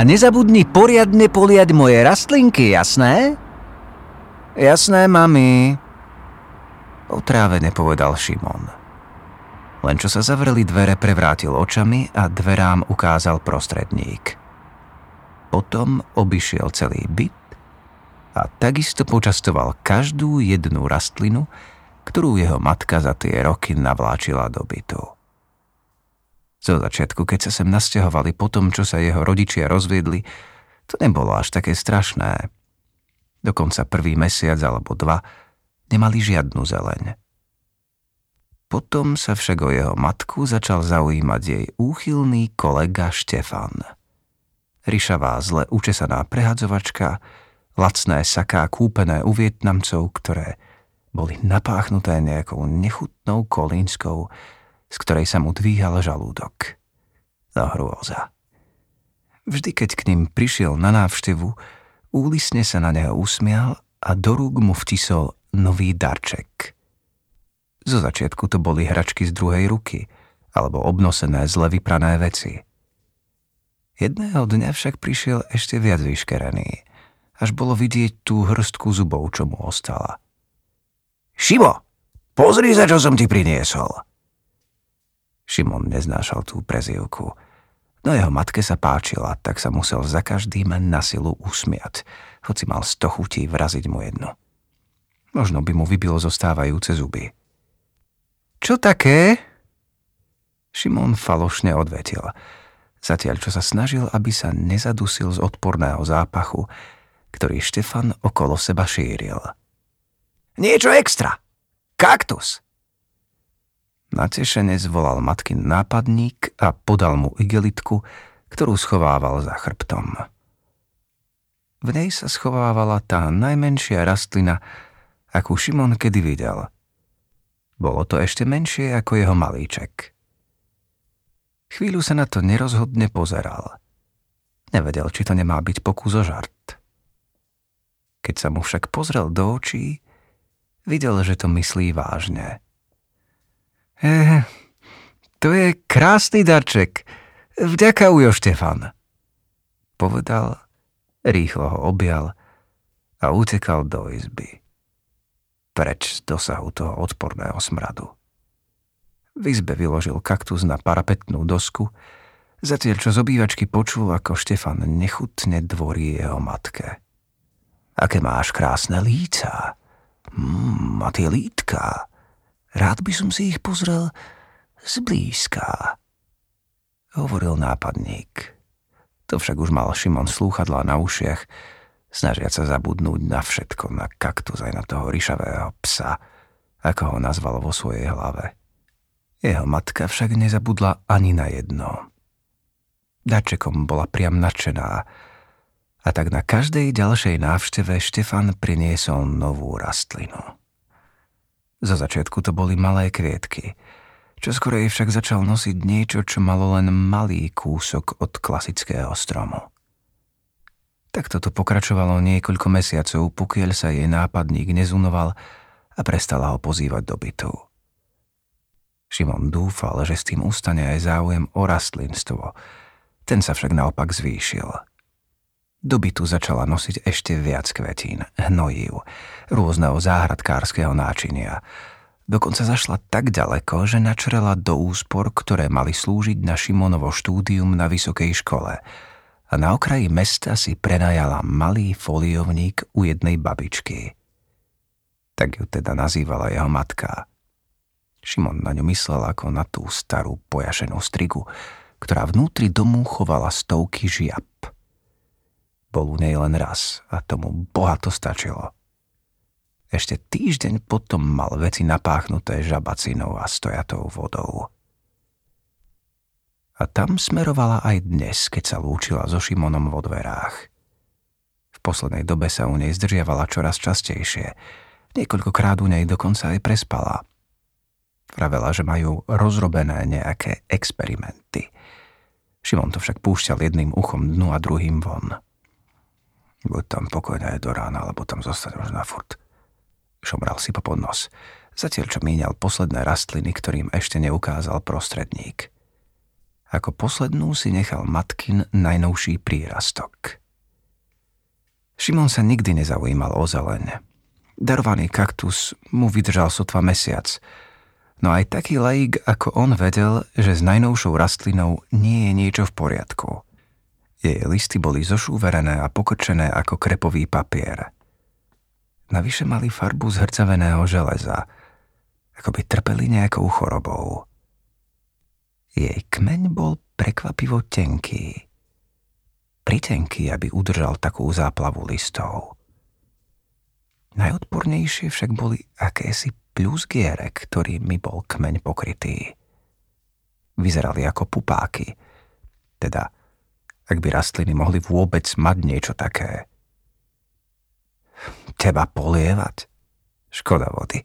A nezabudni poriadne poliať moje rastlinky, jasné? Jasné, mami. Otrávene povedal Šimon. Len čo sa zavreli dvere, prevrátil očami a dverám ukázal prostredník. Potom obišiel celý byt a takisto počastoval každú jednu rastlinu, ktorú jeho matka za tie roky navláčila do bytu. Zo začiatku, keď sa sem nasťahovali po tom, čo sa jeho rodičia rozviedli, to nebolo až také strašné. Dokonca prvý mesiac alebo dva nemali žiadnu zeleň. Potom sa však o jeho matku začal zaujímať jej úchylný kolega Štefan. Ryšavá zle učesaná prehadzovačka, lacné saká kúpené u Vietnamcov, ktoré boli napáchnuté nejakou nechutnou kolínskou, z ktorej sa mu dvíhal žalúdok. No hrôza. Vždy, keď k ním prišiel na návštevu, úlisne sa na neho usmial a do rúk mu vtisol nový darček. Zo začiatku to boli hračky z druhej ruky alebo obnosené zle vyprané veci. Jedného dňa však prišiel ešte viac vyškerený, až bolo vidieť tú hrstku zubov, čo mu ostala. Šimo, pozri sa, čo som ti priniesol. Šimon neznášal tú prezivku. No jeho matke sa páčila, tak sa musel za každým na silu usmiať, hoci mal sto chutí vraziť mu jedno. Možno by mu vybilo zostávajúce zuby. Čo také? Šimon falošne odvetil, zatiaľ čo sa snažil, aby sa nezadusil z odporného zápachu, ktorý Štefan okolo seba šíril. Niečo extra! Kaktus! Natešene zvolal matkin nápadník a podal mu igelitku, ktorú schovával za chrbtom. V nej sa schovávala tá najmenšia rastlina, akú Šimon kedy videl. Bolo to ešte menšie ako jeho malíček. Chvíľu sa na to nerozhodne pozeral. Nevedel, či to nemá byť pokus o žart. Keď sa mu však pozrel do očí, videl, že to myslí vážne – E, to je krásny darček. Vďaka, Ujo Štefan. Povedal, rýchlo ho objal a utekal do izby. Preč z dosahu toho odporného smradu. V izbe vyložil kaktus na parapetnú dosku, zatiaľ čo z obývačky počul, ako Štefan nechutne dvorí jeho matke. Aké máš krásne líca. Mmm, a tie lítka. Rád by som si ich pozrel zblízka, hovoril nápadník. To však už mal Šimon slúchadla na ušiach, snažiať sa zabudnúť na všetko, na kaktus aj na toho ryšavého psa, ako ho nazval vo svojej hlave. Jeho matka však nezabudla ani na jedno. Dačekom bola priam nadšená a tak na každej ďalšej návšteve Štefan priniesol novú rastlinu. Za začiatku to boli malé kvietky, čo skorej však začal nosiť niečo, čo malo len malý kúsok od klasického stromu. Takto to pokračovalo niekoľko mesiacov, pokiaľ sa jej nápadník nezunoval a prestala ho pozývať do bytu. Šimon dúfal, že s tým ustane aj záujem o rastlinstvo, ten sa však naopak zvýšil – do bytu začala nosiť ešte viac kvetín, hnojív, rôzneho záhradkárskeho náčinia. Dokonca zašla tak ďaleko, že načrela do úspor, ktoré mali slúžiť na Šimonovo štúdium na vysokej škole a na okraji mesta si prenajala malý foliovník u jednej babičky. Tak ju teda nazývala jeho matka. Šimon na ňu myslel ako na tú starú pojašenú strigu, ktorá vnútri domu chovala stovky žiab – bol u nej len raz a tomu bohato stačilo. Ešte týždeň potom mal veci napáchnuté žabacinou a stojatou vodou. A tam smerovala aj dnes, keď sa lúčila so Šimonom vo dverách. V poslednej dobe sa u nej zdržiavala čoraz častejšie. Niekoľkokrát u nej dokonca aj prespala. Pravela, že majú rozrobené nejaké experimenty. Šimon to však púšťal jedným uchom dnu a druhým von. Buď tam pokojne aj do rána, alebo tam zostať už na furt. Šomral si po podnos, zatiaľ čo míňal posledné rastliny, ktorým ešte neukázal prostredník. Ako poslednú si nechal matkin najnovší prírastok. Šimon sa nikdy nezaujímal o zeleň. Darovaný kaktus mu vydržal sotva mesiac, no aj taký laik ako on vedel, že s najnovšou rastlinou nie je niečo v poriadku. Jej listy boli zošúverené a pokrčené ako krepový papier. Navyše mali farbu zhrcaveného železa, ako by trpeli nejakou chorobou. Jej kmeň bol prekvapivo tenký. Pritenký, aby udržal takú záplavu listov. Najodpornejšie však boli akési pľúzgiere, ktorými bol kmeň pokrytý. Vyzerali ako pupáky, teda ak by rastliny mohli vôbec mať niečo také. Teba polievať? Škoda vody.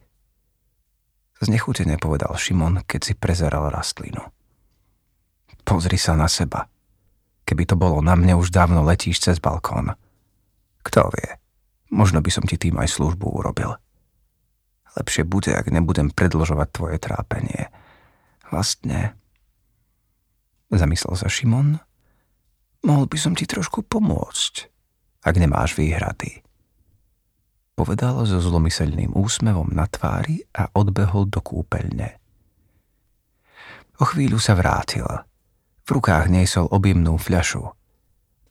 Znechutene povedal Šimon, keď si prezeral rastlinu. Pozri sa na seba. Keby to bolo na mne, už dávno letíš cez balkón. Kto vie, možno by som ti tým aj službu urobil. Lepšie bude, ak nebudem predlžovať tvoje trápenie. Vlastne... Zamyslel sa Šimon. Mohol by som ti trošku pomôcť, ak nemáš výhrady. Povedal so zlomyselným úsmevom na tvári a odbehol do kúpeľne. O chvíľu sa vrátil – v rukách niesol objemnú fľašu.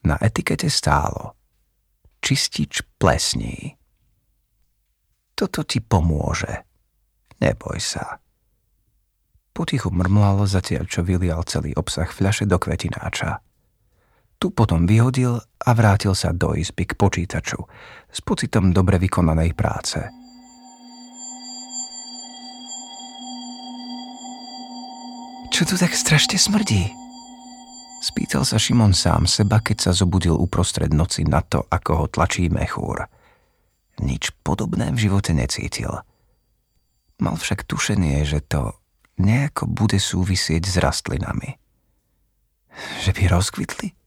Na etikete stálo čistič plesní. Toto ti pomôže. Neboj sa. Potichu mrmlal zatiaľ, čo vylial celý obsah fľaše do kvetináča. Tu potom vyhodil a vrátil sa do izby k počítaču s pocitom dobre vykonanej práce. Čo tu tak strašne smrdí? Spýtal sa Šimon sám seba, keď sa zobudil uprostred noci na to, ako ho tlačí mechúr. Nič podobné v živote necítil. Mal však tušenie, že to nejako bude súvisieť s rastlinami. Že by rozkvitli?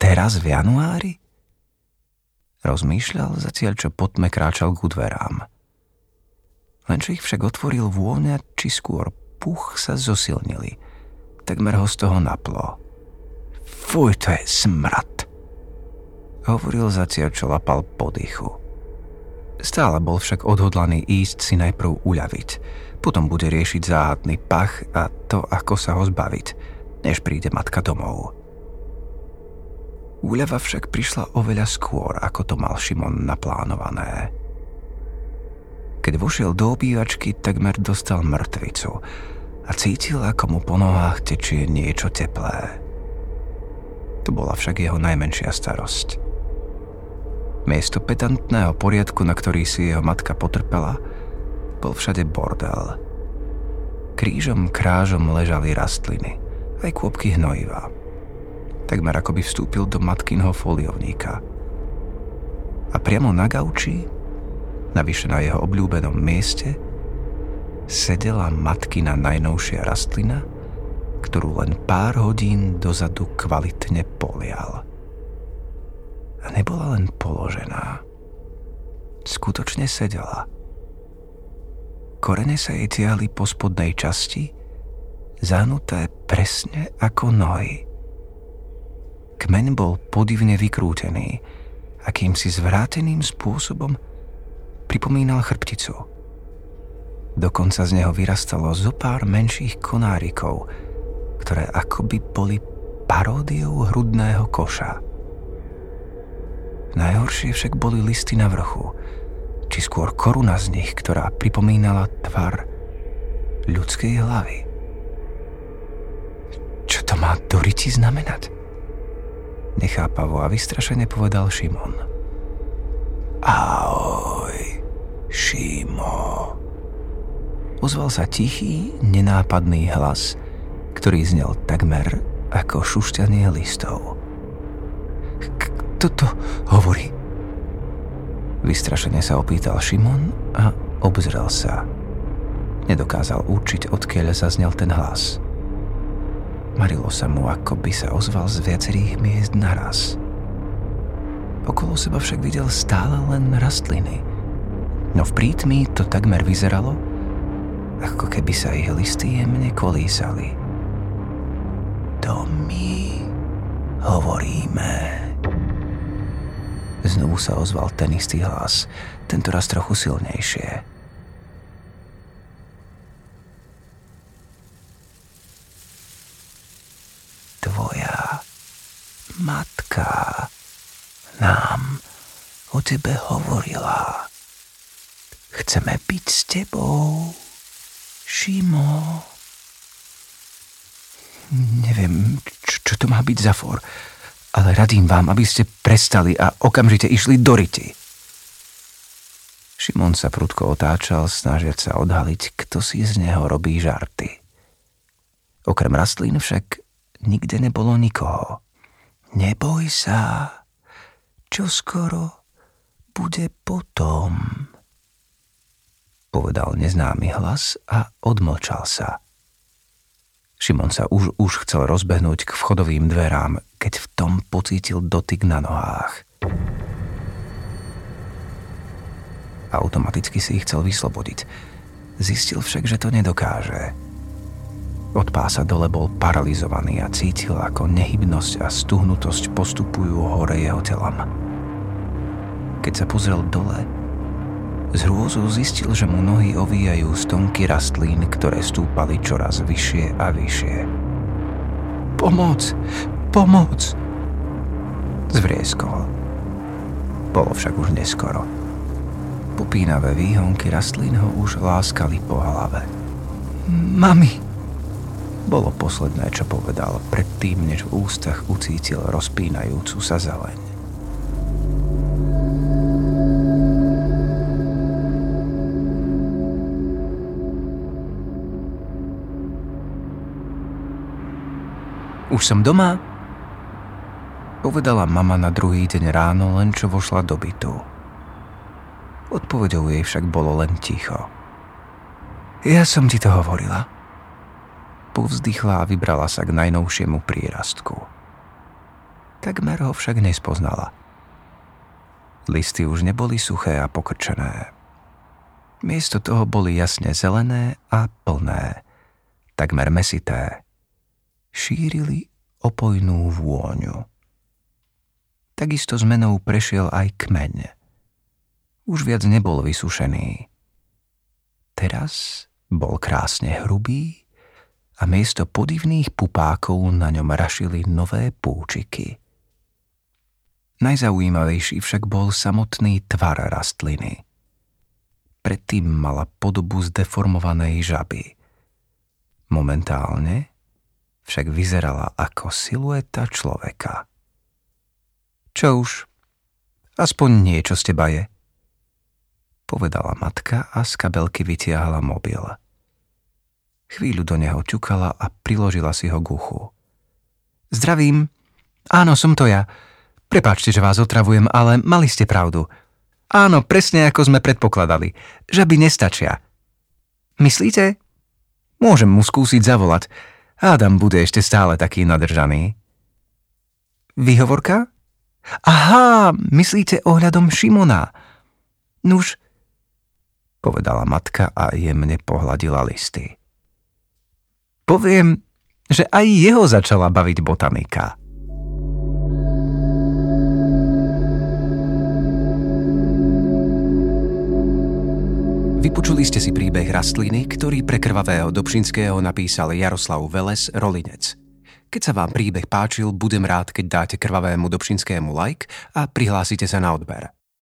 Teraz v januári? Rozmýšľal zatiaľ, čo potme kráčal k dverám. Lenže ich však otvoril vôňa, či skôr puch sa zosilnili. Takmer ho z toho naplo. Fuj, to je smrad. Hovoril zatiaľ, čo lapal po dychu. Stále bol však odhodlaný ísť si najprv uľaviť, potom bude riešiť záhadný pach a to, ako sa ho zbaviť, než príde matka domov. Úľava však prišla oveľa skôr, ako to mal Šimon naplánované. Keď vošiel do obývačky, takmer dostal mŕtvicu a cítil, ako mu po nohách tečie niečo teplé. To bola však jeho najmenšia starosť. Miesto pedantného poriadku, na ktorý si jeho matka potrpela, bol všade bordel. Krížom krážom ležali rastliny, aj kôpky hnojiva. Takmer ako by vstúpil do matkinho foliovníka. A priamo na gauči, navyše na jeho obľúbenom mieste, sedela matkina najnovšia rastlina – ktorú len pár hodín dozadu kvalitne polial. A nebola len položená. Skutočne sedela. Korene sa jej tiahli po spodnej časti, zahnuté presne ako nohy. Kmeň bol podivne vykrútený, akýmsi zvráteným spôsobom pripomínal chrbticu. Dokonca z neho vyrastalo zo pár menších konárikov, ktoré akoby boli paródiou hrudného koša. Najhoršie však boli listy na vrchu, či skôr koruna z nich, ktorá pripomínala tvar ľudskej hlavy. Čo to má Doriti znamenať? Nechápavo a vystrašene povedal Šimon. Ahoj, Šimo. Ozval sa tichý, nenápadný hlas – ktorý znel takmer ako šušťanie listov. Kto to hovorí? Vystrašene sa opýtal Šimon a obzrel sa. Nedokázal určiť, odkiaľ zaznel ten hlas. Marilo sa mu, ako by sa ozval z viacerých miest naraz. Okolo seba však videl stále len rastliny. No v prítmi to takmer vyzeralo, ako keby sa ich listy jemne kolísali. čo my hovoríme. Znovu sa ozval ten istý hlas, tentoraz trochu silnejšie. Matka nám o tebe hovorila. Chceme byť s tebou, Šimo. Neviem, čo, čo to má byť za for, ale radím vám, aby ste prestali a okamžite išli do ryti. Šimon sa prudko otáčal, snažiať sa odhaliť, kto si z neho robí žarty. Okrem rastlín však nikde nebolo nikoho. Neboj sa, čo skoro bude potom, povedal neznámy hlas a odmlčal sa. Šimon sa už, už chcel rozbehnúť k vchodovým dverám, keď v tom pocítil dotyk na nohách. Automaticky si ich chcel vyslobodiť. Zistil však, že to nedokáže. Od pása dole bol paralizovaný a cítil, ako nehybnosť a stuhnutosť postupujú hore jeho telom. Keď sa pozrel dole, z hrôzou zistil, že mu nohy ovíjajú stonky rastlín, ktoré stúpali čoraz vyššie a vyššie. Pomoc! Pomoc! Zvrieskol. Bolo však už neskoro. Popínavé výhonky rastlín ho už láskali po hlave. Mami! Bolo posledné, čo povedal predtým, než v ústach ucítil rozpínajúcu sa zeleň. Už som doma? Povedala mama na druhý deň ráno, len čo vošla do bytu. Odpovedou jej však bolo len ticho. Ja som ti to hovorila. Povzdychla a vybrala sa k najnovšiemu prírastku. Takmer ho však nespoznala. Listy už neboli suché a pokrčené. Miesto toho boli jasne zelené a plné, takmer mesité šírili opojnú vôňu. Takisto zmenou prešiel aj kmeň. Už viac nebol vysušený. Teraz bol krásne hrubý a miesto podivných pupákov na ňom rašili nové púčiky. Najzaujímavejší však bol samotný tvar rastliny. Predtým mala podobu zdeformovanej žaby. Momentálne však vyzerala ako silueta človeka. Čo už, aspoň niečo z teba je, povedala matka a z kabelky vytiahla mobil. Chvíľu do neho ťukala a priložila si ho k uchu. Zdravím. Áno, som to ja. Prepáčte, že vás otravujem, ale mali ste pravdu. Áno, presne ako sme predpokladali. Žaby nestačia. Myslíte? Môžem mu skúsiť zavolať. Adam bude ešte stále taký nadržaný. Vyhovorka? Aha, myslíte ohľadom Šimona. Nuž, povedala matka a jemne pohľadila listy. Poviem, že aj jeho začala baviť botanika. Vypočuli ste si príbeh rastliny, ktorý pre krvavého Dobšinského napísal Jaroslav Veles Rolinec. Keď sa vám príbeh páčil, budem rád, keď dáte krvavému Dobšinskému like a prihlásite sa na odber.